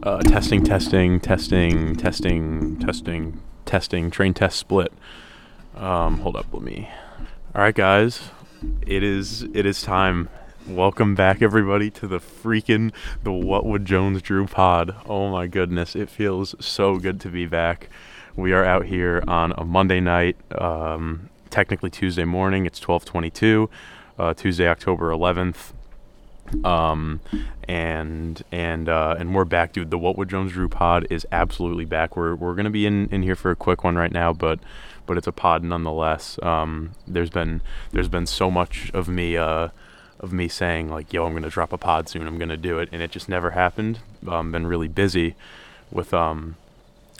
Uh, testing, testing, testing, testing, testing, testing. Train test split. Um, hold up, let me. All right, guys, it is it is time. Welcome back, everybody, to the freaking the What Would Jones Drew pod. Oh my goodness, it feels so good to be back. We are out here on a Monday night, um, technically Tuesday morning. It's twelve twenty-two, uh, Tuesday, October eleventh. Um, and and uh, and we're back, dude. The What Would Jones Drew pod is absolutely back. We're we're gonna be in, in here for a quick one right now, but but it's a pod nonetheless. Um, there's been there's been so much of me uh, of me saying like, yo, I'm gonna drop a pod soon. I'm gonna do it, and it just never happened. Um, been really busy with um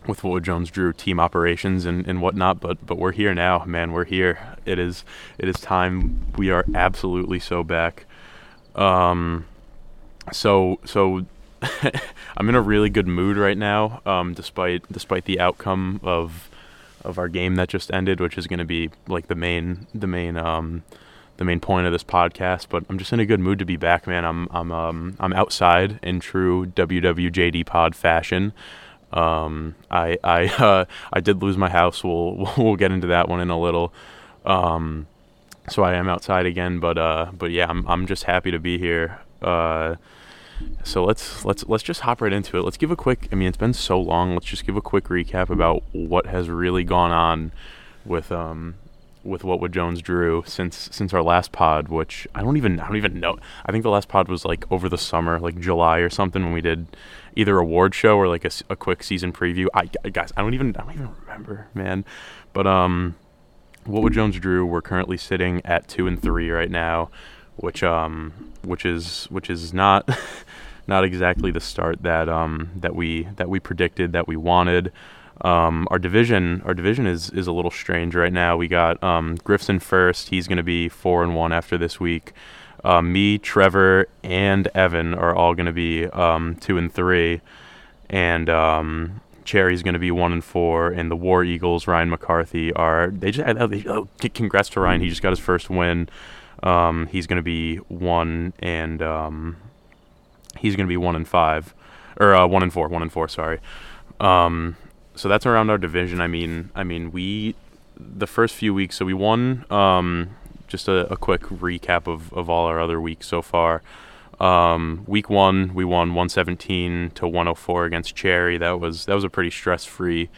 with What Would Jones Drew team operations and, and whatnot, but but we're here now, man. We're here. It is it is time. We are absolutely so back. Um, so so I'm in a really good mood right now, um, despite despite the outcome of of our game that just ended, which is going to be like the main the main um, the main point of this podcast. But I'm just in a good mood to be back, man. I'm I'm um, I'm outside in true WWJD pod fashion. Um, I I uh, I did lose my house. We'll we'll get into that one in a little. Um, so I am outside again, but uh, but yeah, I'm I'm just happy to be here. Uh, so let's let's let's just hop right into it. Let's give a quick. I mean, it's been so long. Let's just give a quick recap about what has really gone on with um with what would Jones Drew since since our last pod, which I don't even I don't even know. I think the last pod was like over the summer, like July or something, when we did either award show or like a, a quick season preview. I guys, I don't even I don't even remember, man. But um what would Jones Drew? We're currently sitting at two and three right now, which um which is which is not not exactly the start that um that we that we predicted that we wanted. Um, our division our division is is a little strange right now. We got um, Griffson first. He's going to be four and one after this week. Uh, me, Trevor, and Evan are all going to be um, two and three, and um, Cherry's going to be one and four, and the War Eagles, Ryan McCarthy, are they just? Oh, congrats to Ryan, he just got his first win. Um, he's going to be one and um, he's going to be one and five, or uh, one and four, one and four. Sorry. Um, so that's around our division. I mean, I mean, we the first few weeks. So we won. Um, just a, a quick recap of, of all our other weeks so far. Um, week one, we won 117 to 104 against Cherry. That was that was a pretty stress-free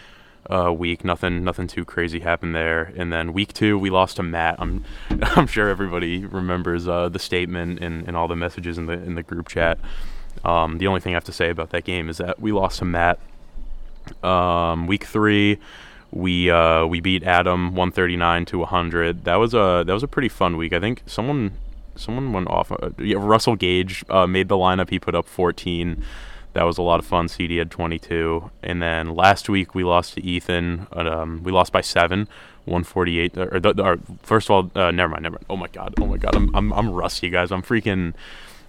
uh, week. Nothing nothing too crazy happened there. And then week two, we lost to Matt. I'm I'm sure everybody remembers uh, the statement and, and all the messages in the in the group chat. Um, the only thing I have to say about that game is that we lost to Matt. Um, week three, we uh, we beat Adam 139 to 100. That was a that was a pretty fun week. I think someone someone went off. Uh, yeah, Russell Gage uh, made the lineup. He put up 14. That was a lot of fun. CD had 22. And then last week we lost to Ethan. Um, we lost by seven, 148. Or, or first of all, uh, never mind, never mind. Oh my god, oh my god, I'm, I'm I'm rusty, guys. I'm freaking,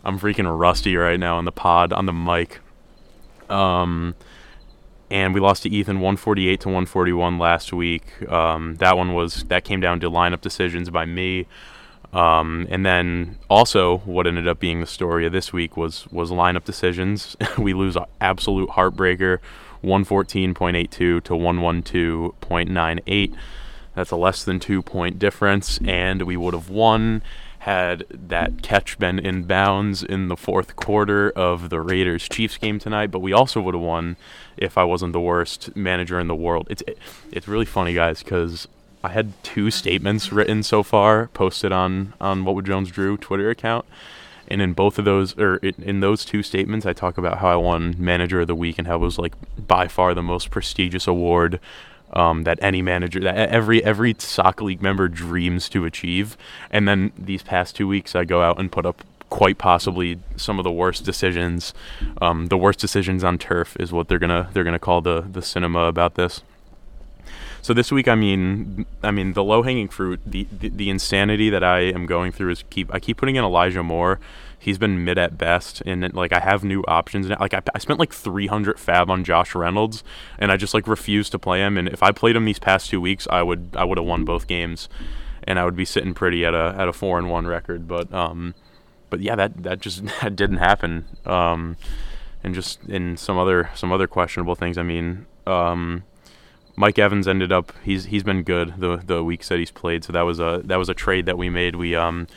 I'm freaking rusty right now on the pod on the mic. Um, and we lost to Ethan 148 to 141 last week. Um, that one was that came down to lineup decisions by me. Um, and then also, what ended up being the story of this week was was lineup decisions. we lose an absolute heartbreaker, 114.82 to 112.98. That's a less than two point difference, and we would have won had that catch been in bounds in the fourth quarter of the Raiders Chiefs game tonight. But we also would have won if I wasn't the worst manager in the world. It's it's really funny, guys, because I had two statements written so far, posted on on What Would Jones Drew Twitter account, and in both of those, or in, in those two statements, I talk about how I won Manager of the Week and how it was like by far the most prestigious award um, that any manager, that every every soccer league member dreams to achieve. And then these past two weeks, I go out and put up quite possibly some of the worst decisions. Um, the worst decisions on turf is what they're gonna they're gonna call the the cinema about this. So this week, I mean, I mean, the low hanging fruit, the, the, the insanity that I am going through is keep I keep putting in Elijah Moore. He's been mid at best, and like I have new options now. Like I, I spent like 300 FAAB on Josh Reynolds, and I just like refused to play him. And if I played him these past two weeks, I would I would have won both games, and I would be sitting pretty at a at a four and one record. But um, but yeah, that that just that didn't happen. Um, and just in some other some other questionable things. I mean, um, Mike Evans ended up he's he's been good the the weeks that he's played. So that was a that was a trade that we made. We um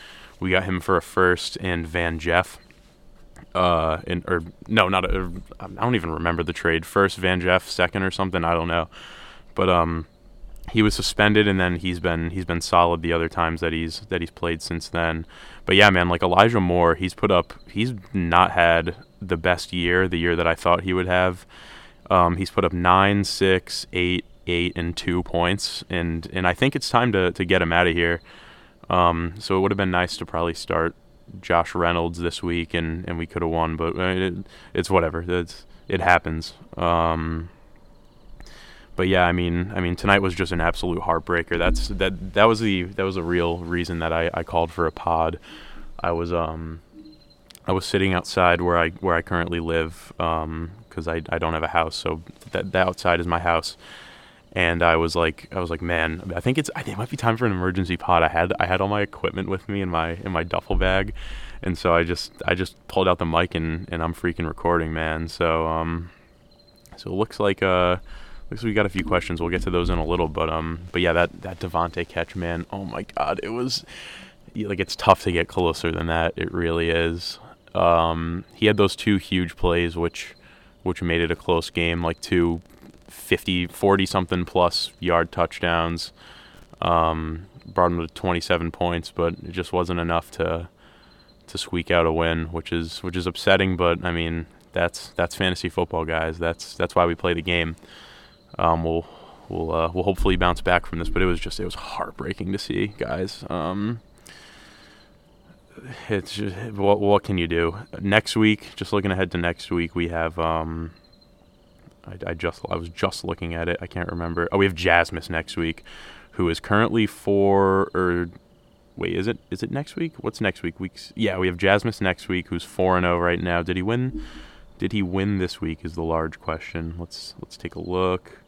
we got him for a first and Van Jeff. Uh, in, or no, not a, I don't even remember the trade. First Van Jeff, second or something. I don't know, but um, he was suspended and then he's been he's been solid the other times that he's that he's played since then. But yeah, man, like Elijah Moore, he's put up he's not had the best year, the year that I thought he would have. Um, he's put up nine, six, eight, eight, and two points, and and I think it's time to to get him out of here. Um, so it would have been nice to probably start Josh Reynolds this week, and and we could have won, but it, it's whatever. It's it happens. Um, but yeah, I mean, I mean, tonight was just an absolute heartbreaker. That's that that was the that was a real reason that I, I called for a pod. I was um I was sitting outside where I where I currently live because um, I, I don't have a house, so that that outside is my house. And I was like I was like man, I think it's I think it might be time for an emergency pod. I had I had all my equipment with me in my in my duffel bag, and so I just I just pulled out the mic and and I'm freaking recording, man. So um so it looks like uh looks like we got a few questions. We'll get to those in a little, but um, but yeah, that that Davante catch, man. Oh my God, it was like it's tough to get closer than that. It really is. Um, he had those two huge plays, which which made it a close game, like two 50, 40 something plus yard touchdowns. Um, brought him to 27 points, but it just wasn't enough to to squeak out a win, which is which is upsetting. But I mean, that's that's fantasy football, guys. That's that's why we play the game. Um, we'll we'll uh, we'll hopefully bounce back from this, but it was just it was heartbreaking to see, guys. Um, it's just, what what can you do? Next week, just looking ahead to next week, we have um, I, I just I was just looking at it. I can't remember. Oh, we have Jasmus next week, who is currently four or wait, is it is it next week? What's next week? Weeks? Yeah, we have Jasmus next week, who's four and zero oh right now. Did he win? Did he win this week? Is the large question. Let's let's take a look.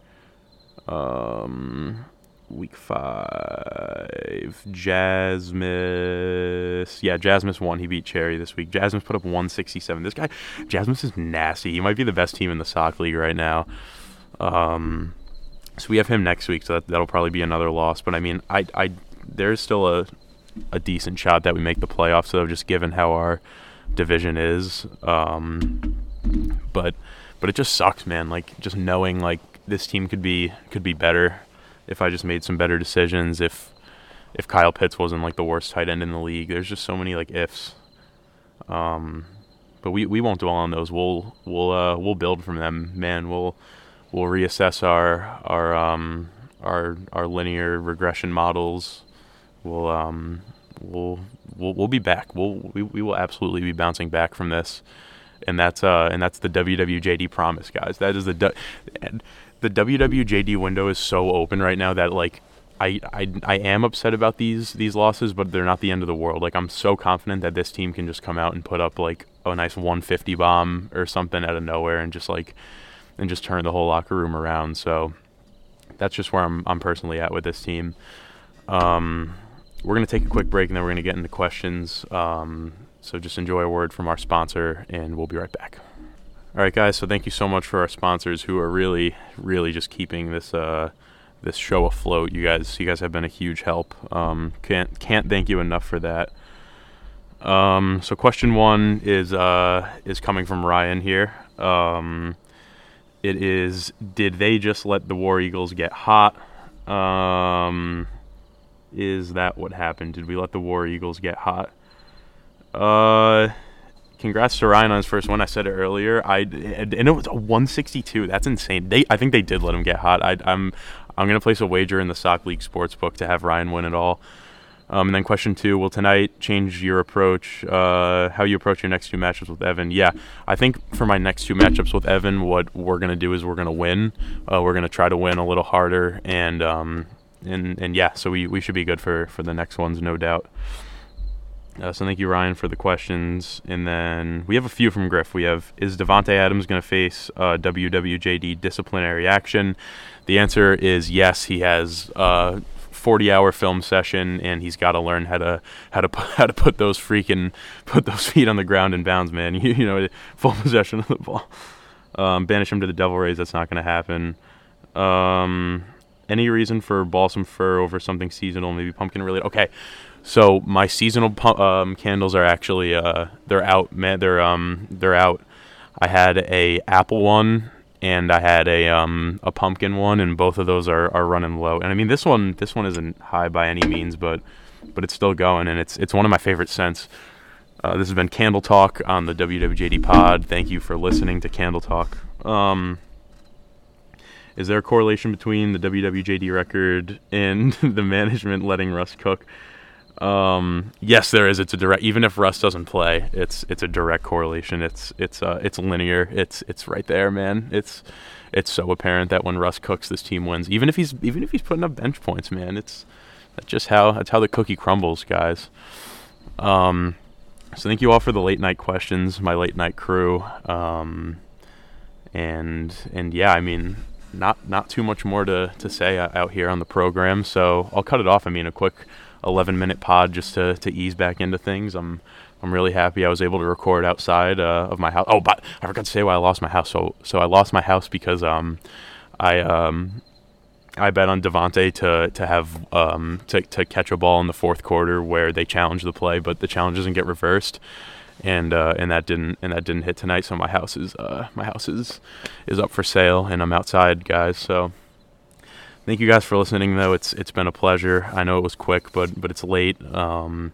Um, week five, Jasmus. Yeah, Jasmus won. He beat Cherry this week. Jasmus put up 167. This guy, Jasmus is nasty. He might be the best team in the sock league right now. Um, so we have him next week. So that, that'll probably be another loss. But I mean, I, I, there's still a, a decent shot that we make the playoffs. So just given how our division is, um, but, but it just sucks, man. Like just knowing like this team could be could be better if I just made some better decisions. If if Kyle Pitts wasn't like the worst tight end in the league, there's just so many like ifs. Um, but we, we won't dwell on those. We'll we'll uh, we'll build from them, man. We'll we'll reassess our our um, our our linear regression models. We'll um, we'll we'll we'll be back. We'll we, we will absolutely be bouncing back from this, and that's uh and that's the WWJD promise, guys. That is the the WWJD window is so open right now that like I, I I am upset about these these losses, but they're not the end of the world. Like I'm so confident that this team can just come out and put up like a nice 150 bomb or something out of nowhere and just like and just turn the whole locker room around. So that's just where I'm I'm personally at with this team. Um, we're gonna take a quick break and then we're gonna get into questions. Um, so just enjoy a word from our sponsor and we'll be right back. All right, guys. So thank you so much for our sponsors who are really, really just keeping this uh, this show afloat. You guys, you guys have been a huge help. Um, can't can't thank you enough for that. Um, so question one is uh, is coming from Ryan here. Um, it is: Did they just let the War Eagles get hot? Um, is that what happened? Did we let the War Eagles get hot? Uh congrats to Ryan on his first one. I said it earlier. I and it was a 162. That's insane. They I think they did let him get hot. I, am I'm, I'm gonna place a wager in the Sock League sports book to have Ryan win it all. Um, and then question two: Will tonight change your approach? Uh, how you approach your next two matchups with Evan? Yeah, I think for my next two matchups with Evan, what we're gonna do is we're gonna win. Uh, we're gonna try to win a little harder, and um, and and yeah, so we, we should be good for for the next ones, no doubt. Uh, so thank you, Ryan, for the questions. And then we have a few from Griff. We have Is Davante Adams going to face uh, WWJD disciplinary action? The answer is yes. He has uh, 40 hour film session and he's got to learn how to how to put, how to put those freaking put those feet on the ground in bounds man you, you know full possession of the ball um, banish him to the devil rays that's not going to happen um, any reason for balsam fir over something seasonal maybe pumpkin related okay so my seasonal pu- um, candles are actually uh, they're out man they're um they're out i had a apple one and I had a um, a pumpkin one, and both of those are, are running low. And I mean, this one this one isn't high by any means, but but it's still going, and it's it's one of my favorite scents. Uh, this has been Candle Talk on the WWJD Pod. Thank you for listening to Candle Talk. Um, is there a correlation between the WWJD record and the management letting Russ cook? Um, yes, there is. It's a direct. Even if Russ doesn't play, it's it's a direct correlation. It's it's uh, it's linear. It's it's right there, man. It's it's so apparent that when Russ cooks, this team wins. Even if he's even if he's putting up bench points, man. It's that's just how that's how the cookie crumbles, guys. Um, so thank you all for the late night questions, my late night crew. Um, and and yeah, I mean, not not too much more to to say out here on the program. So I'll cut it off. I mean, a quick 11 minute pod just to, to ease back into things. I'm I'm really happy I was able to record outside uh, of my house. Oh, but I forgot to say why I lost my house. So so I lost my house because um I um I bet on Davante to to have um to to catch a ball in the fourth quarter where they challenge the play, but the challenge doesn't get reversed. And uh, and that didn't and that didn't hit tonight. So my house is uh, my house is is up for sale, and I'm outside, guys. So thank you guys for listening though. It's it's been a pleasure. I know it was quick but but it's late. Um,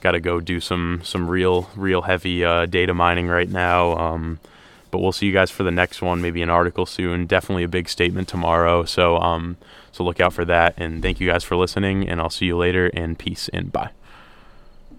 got to go do some some real real heavy uh, data mining right now. Um, but we'll see you guys for the next one maybe an article soon. Definitely a big statement tomorrow. So um so look out for that. And thank you guys for listening and i'll see you later and peace and bye